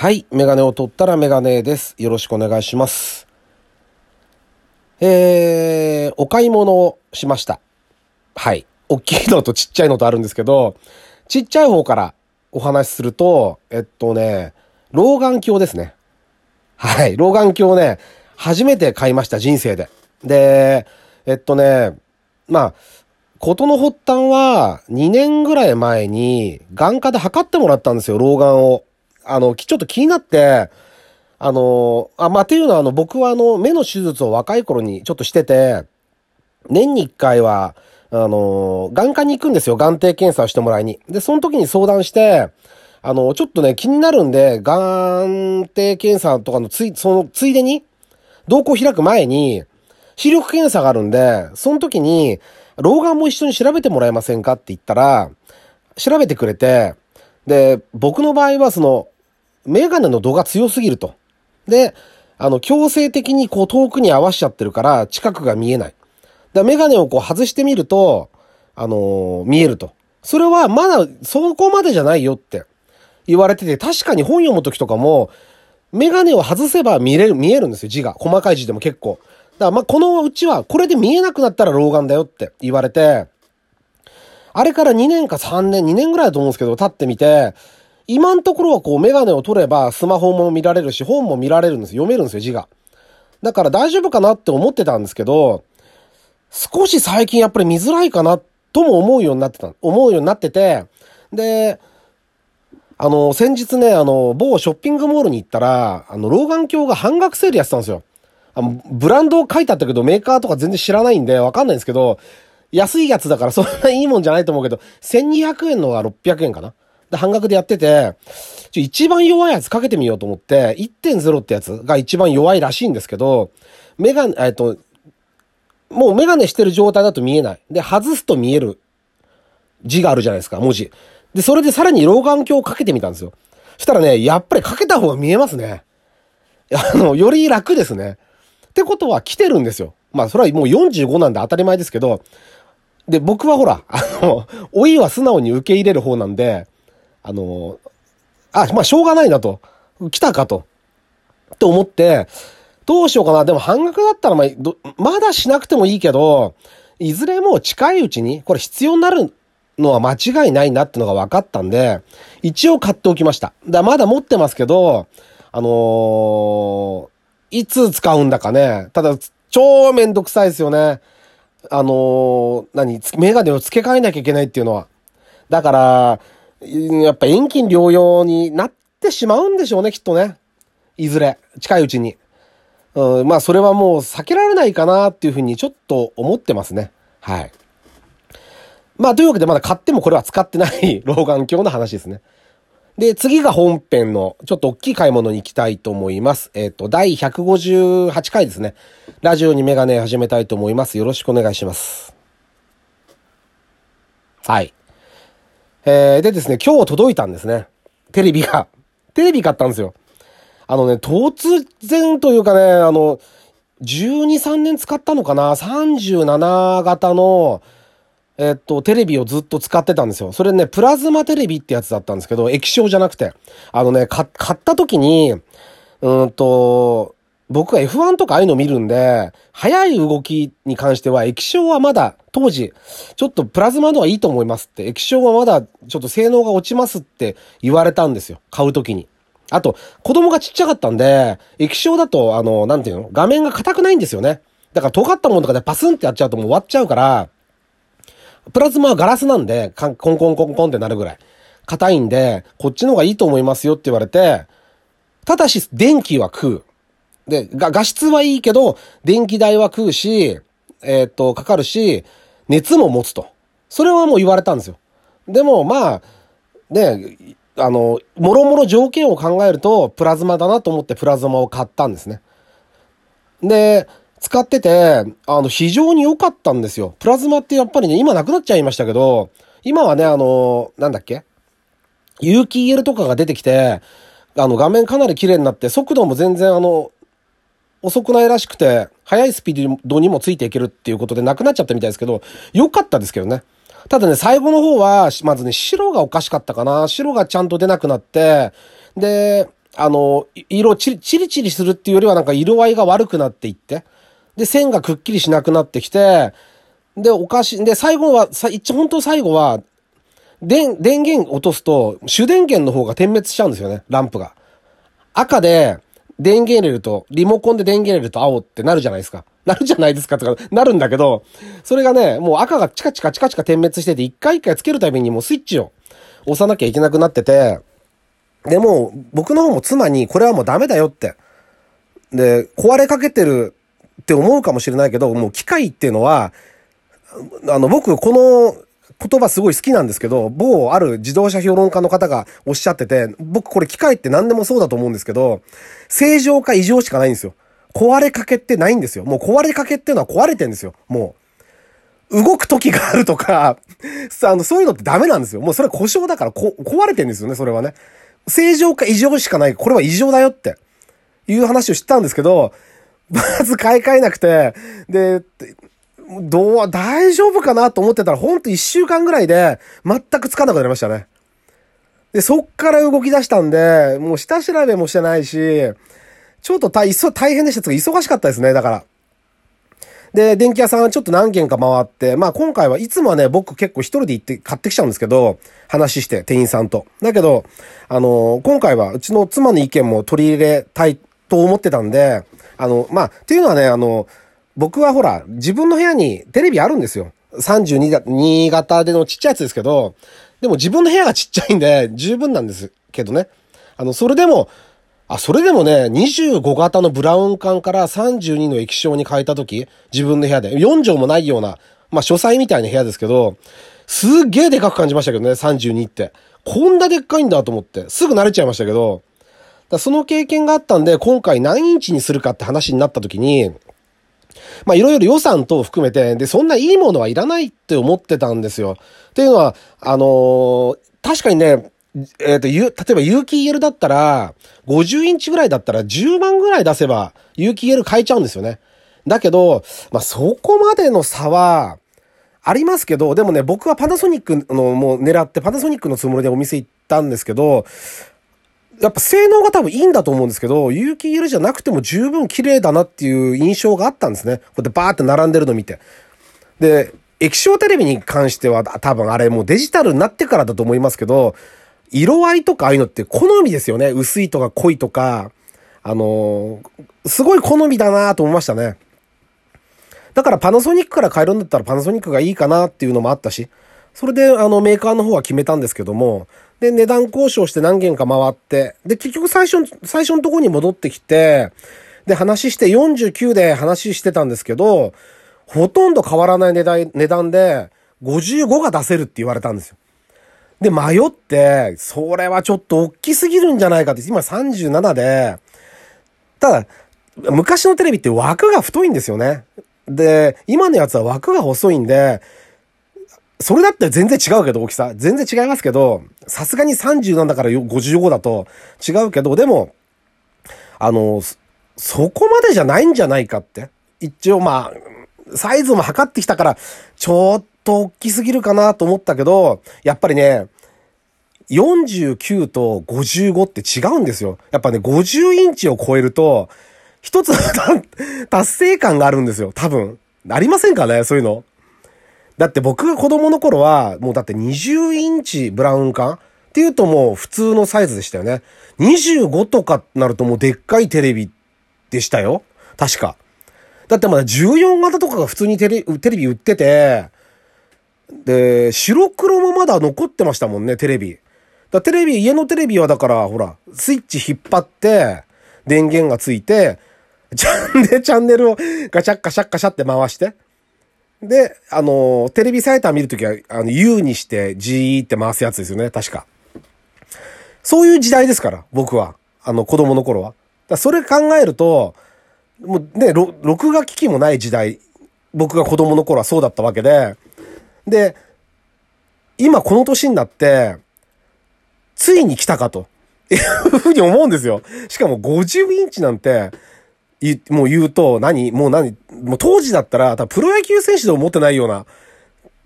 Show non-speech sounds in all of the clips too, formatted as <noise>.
はい。メガネを取ったらメガネです。よろしくお願いします。えー、お買い物をしました。はい。大きいのとちっちゃいのとあるんですけど、ちっちゃい方からお話しすると、えっとね、老眼鏡ですね。はい。老眼鏡ね、初めて買いました、人生で。で、えっとね、まあ、ことの発端は、2年ぐらい前に、眼科で測ってもらったんですよ、老眼を。あの、ちょっと気になって、あの、あ、まあ、っていうのは、あの、僕はあの、目の手術を若い頃にちょっとしてて、年に1回は、あの、眼科に行くんですよ、眼底検査をしてもらいに。で、その時に相談して、あの、ちょっとね、気になるんで、眼底検査とかのつい、その、ついでに、瞳孔開く前に、視力検査があるんで、その時に、老眼も一緒に調べてもらえませんかって言ったら、調べてくれて、で、僕の場合はその、メガネの度が強すぎると。で、あの、強制的にこう遠くに合わしちゃってるから、近くが見えない。だメガネをこう外してみると、あのー見えると。それはまだそこまでじゃないよって言われてて、確かに本読む時とかも、メガネを外せば見れる、見えるんですよ、字が。細かい字でも結構。だからま、このうちは、これで見えなくなったら老眼だよって言われて、あれから2年か3年、2年ぐらいだと思うんですけど、経ってみて、今のところはこうメガネを取ればスマホも見られるし、本も見られるんですよ。読めるんですよ、字が。だから大丈夫かなって思ってたんですけど、少し最近やっぱり見づらいかなとも思うようになってた、思うようになってて、で、あの、先日ね、あの、某ショッピングモールに行ったら、あの、老眼鏡が半額セールやってたんですよ。あの、ブランドを書いてあったけど、メーカーとか全然知らないんで、わかんないんですけど、安いやつだからそんないいもんじゃないと思うけど、1200円のが600円かなで、半額でやってて、ちょ一番弱いやつかけてみようと思って、1.0ってやつが一番弱いらしいんですけど、メガネ、えっと、もうメガネしてる状態だと見えない。で、外すと見える字があるじゃないですか、文字。で、それでさらに老眼鏡をかけてみたんですよ。そしたらね、やっぱりかけた方が見えますね。あの、より楽ですね。ってことは来てるんですよ。まあ、それはもう45なんで当たり前ですけど、で、僕はほら、あの、老いは素直に受け入れる方なんで、あの、あ、まあ、しょうがないなと。来たかと。と思って、どうしようかな。でも半額だったらまあ、どまだしなくてもいいけど、いずれも近いうちに、これ必要になるのは間違いないなってのが分かったんで、一応買っておきました。だまだ持ってますけど、あのーいつ使うんだかね。ただ、超めんどくさいですよね。あのー何、メガネを付け替えなきゃいけないっていうのは。だから、やっぱ遠近療養になってしまうんでしょうね、きっとね。いずれ、近いうちに。うん、まあ、それはもう避けられないかなっていうふうにちょっと思ってますね。はい。まあ、というわけでまだ買ってもこれは使ってない <laughs> 老眼鏡の話ですね。で、次が本編のちょっと大きい買い物に行きたいと思います。えっ、と、第158回ですね。ラジオにメガネ始めたいと思います。よろしくお願いします。はい。えー、でですね、今日届いたんですね。テレビが。<laughs> テレビ買ったんですよ。あのね、突然というかね、あの、12、3年使ったのかな ?37 型の、えっと、テレビをずっと使ってたんですよ。それね、プラズマテレビってやつだったんですけど、液晶じゃなくて。あのね、買った時に、うんと、僕は F1 とかああいうの見るんで、速い動きに関しては液晶はまだ当時、ちょっとプラズマの方がいいと思いますって、液晶はまだちょっと性能が落ちますって言われたんですよ。買う時に。あと、子供がちっちゃかったんで、液晶だと、あの、なんていうの？画面が硬くないんですよね。だから尖ったものとかでパスンってやっちゃうともう終わっちゃうから、プラズマはガラスなんで、コンコンコンコンってなるぐらい。硬いんで、こっちの方がいいと思いますよって言われて、ただし、電気は食う。で、が、画質はいいけど、電気代は食うし、えーっと、かかるし、熱も持つと。それはもう言われたんですよ。でも、まあ、ね、あの、もろもろ条件を考えると、プラズマだなと思ってプラズマを買ったんですね。で、使ってて、あの、非常に良かったんですよ。プラズマってやっぱりね、今なくなっちゃいましたけど、今はね、あの、なんだっけ？有機 EL とかが出てきて、あの、画面かなり綺麗になって、速度も全然あの、遅くないらしくて、速いスピードにもついていけるっていうことでなくなっちゃったみたいですけど、良かったですけどね。ただね、最後の方は、まずね、白がおかしかったかな。白がちゃんと出なくなって、で、あの、色チリ、チリチリするっていうよりはなんか色合いが悪くなっていって、で、線がくっきりしなくなってきて、で、おかしい、で、最後は、さ、一本当最後は、電、電源落とすと、主電源の方が点滅しちゃうんですよね、ランプが。赤で、電源入れると、リモコンで電源入れると青ってなるじゃないですか。なるじゃないですかとか、なるんだけど、それがね、もう赤がチカチカチカチカ点滅してて、一回一回つけるたびにもうスイッチを押さなきゃいけなくなってて、で、も僕の方も妻に、これはもうダメだよって。で、壊れかけてるって思うかもしれないけど、もう機械っていうのは、あの、僕、この言葉すごい好きなんですけど、某ある自動車評論家の方がおっしゃってて、僕これ機械って何でもそうだと思うんですけど、正常か異常しかないんですよ。壊れかけってないんですよ。もう壊れかけっていうのは壊れてんですよ。もう。動く時があるとか、<laughs> あの、そういうのってダメなんですよ。もうそれ故障だからこ壊れてんですよね、それはね。正常か異常しかない。これは異常だよって。いう話を知ったんですけど、<laughs> まず買い替えなくて、で、どう、大丈夫かなと思ってたら、ほんと一週間ぐらいで、全くつかなくなりましたね。で、そっから動き出したんで、もう下調べもしてないし、ちょっと大大変でした。忙しかったですね、だから。で、電気屋さんはちょっと何軒か回って、まあ今回はいつもはね、僕結構一人で行って買ってきちゃうんですけど、話して、店員さんと。だけど、あの、今回はうちの妻の意見も取り入れたいと思ってたんで、あの、まあ、っていうのはね、あの、僕はほら、自分の部屋にテレビあるんですよ。32型でのちっちゃいやつですけど、でも自分の部屋がちっちゃいんで、十分なんですけどね。あの、それでも、あ、それでもね、25型のブラウン管から32の液晶に変えたとき、自分の部屋で、4畳もないような、まあ、書斎みたいな部屋ですけど、すっげえでかく感じましたけどね、32って。こんなでっかいんだと思って、すぐ慣れちゃいましたけど、その経験があったんで、今回何インチにするかって話になったときに、まあいろいろ予算等含めて、で、そんないいものはいらないって思ってたんですよ。っていうのは、あのー、確かにね、えっ、ー、と、例えば有機 EL だったら、50インチぐらいだったら10万ぐらい出せば、有機 EL 買えちゃうんですよね。だけど、まあそこまでの差は、ありますけど、でもね、僕はパナソニックのもう狙ってパナソニックのつもりでお店行ったんですけど、やっぱ性能が多分いいんだと思うんですけど、有機 EL じゃなくても十分綺麗だなっていう印象があったんですね。こうやってバーって並んでるの見て。で、液晶テレビに関しては多分あれもうデジタルになってからだと思いますけど、色合いとかああいうのって好みですよね。薄いとか濃いとか。あのー、すごい好みだなと思いましたね。だからパナソニックから変えるんだったらパナソニックがいいかなっていうのもあったし、それであのメーカーの方は決めたんですけども、で、値段交渉して何件か回って、で、結局最初、最初のとこに戻ってきて、で、話して49で話してたんですけど、ほとんど変わらない値段、値段で、55が出せるって言われたんですよ。で、迷って、それはちょっと大きすぎるんじゃないかって、今37で、ただ、昔のテレビって枠が太いんですよね。で、今のやつは枠が細いんで、それだったら全然違うけど、大きさ。全然違いますけど、さすがに30なんだから55だと違うけど、でも、あの、そこまでじゃないんじゃないかって。一応まあ、サイズも測ってきたから、ちょっと大きすぎるかなと思ったけど、やっぱりね、49と55って違うんですよ。やっぱね、50インチを超えると、一つ達成感があるんですよ。多分。ありませんかねそういうの。だって僕が子供の頃は、もうだって20インチブラウン管っていうともう普通のサイズでしたよね。25とかなるともうでっかいテレビでしたよ。確か。だってまだ14型とかが普通にテレテレビ売ってて、で、白黒もまだ残ってましたもんね、テレビ。だテレビ、家のテレビはだから、ほら、スイッチ引っ張って、電源がついて、チャンネル、チャンネルをガチャッカシャッカシャって回して、で、あの、テレビサイター見るときは、あの、U にして G って回すやつですよね、確か。そういう時代ですから、僕は。あの、子供の頃は。だそれ考えると、もうね、録画機器もない時代、僕が子供の頃はそうだったわけで、で、今この年になって、ついに来たかと、いうふうに思うんですよ。しかも50インチなんて、もう言うと何、もう何、もう当時だったら、多分プロ野球選手でも持ってないような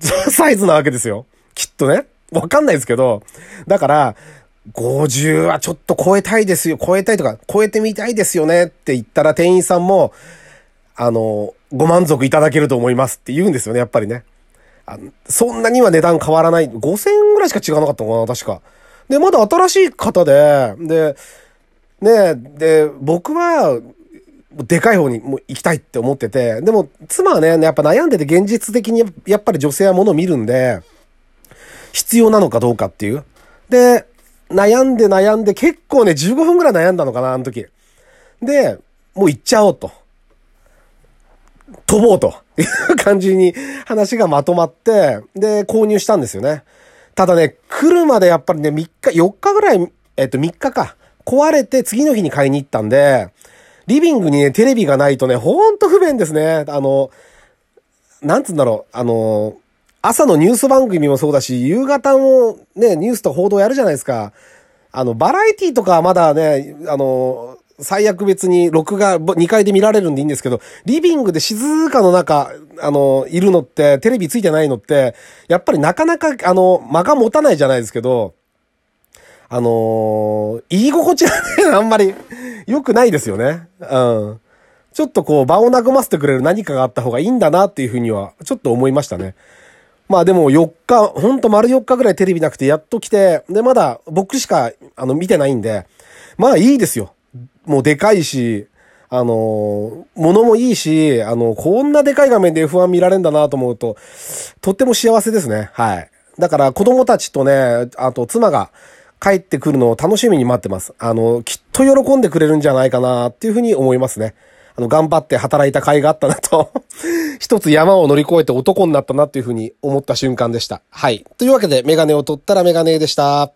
<laughs> サイズなわけですよ。きっとね。わかんないですけど。だから、50はちょっと超えたいですよ、超えたいとか、超えてみたいですよねって言ったら店員さんも、あの、ご満足いただけると思いますって言うんですよね、やっぱりね。あそんなには値段変わらない。5000円ぐらいしか違わなかったのかな、確か。で、まだ新しい方で、で、ねで、僕は、でかい方にも行きたいって思ってて、でも、妻はね、やっぱ悩んでて現実的にやっぱり女性は物を見るんで、必要なのかどうかっていう。で、悩んで悩んで結構ね、15分ぐらい悩んだのかな、あの時。で、もう行っちゃおうと。飛ぼうという <laughs> 感じに話がまとまって、で、購入したんですよね。ただね、来るまでやっぱりね、3日、4日ぐらい、えっと、3日か。壊れて次の日に買いに行ったんで、リビングにね、テレビがないとね、ほんと不便ですね。あの、なんつうんだろう、あの、朝のニュース番組もそうだし、夕方もね、ニュースと報道やるじゃないですか。あの、バラエティとかはまだね、あの、最悪別に録画2階で見られるんでいいんですけど、リビングで静かの中、あの、いるのって、テレビついてないのって、やっぱりなかなか、あの、間が持たないじゃないですけど、あのー、言い心地がね、あんまり良くないですよね。うん。ちょっとこう、場を和ませてくれる何かがあった方がいいんだなっていうふうには、ちょっと思いましたね。まあでも4日、ほんと丸4日ぐらいテレビなくてやっと来て、で、まだ僕しか、あの、見てないんで、まあいいですよ。もうでかいし、あの、物もいいし、あの、こんなでかい画面で F1 見られるんだなと思うと、とっても幸せですね。はい。だから子供たちとね、あと妻が帰ってくるのを楽しみに待ってます。あの、きっと喜んでくれるんじゃないかなっていうふうに思いますね。あの、頑張って働いた甲斐があったなと <laughs> 一つ山を乗り越えて男になったなっていうふうに思った瞬間でした。はい。というわけで、メガネを取ったらメガネでした。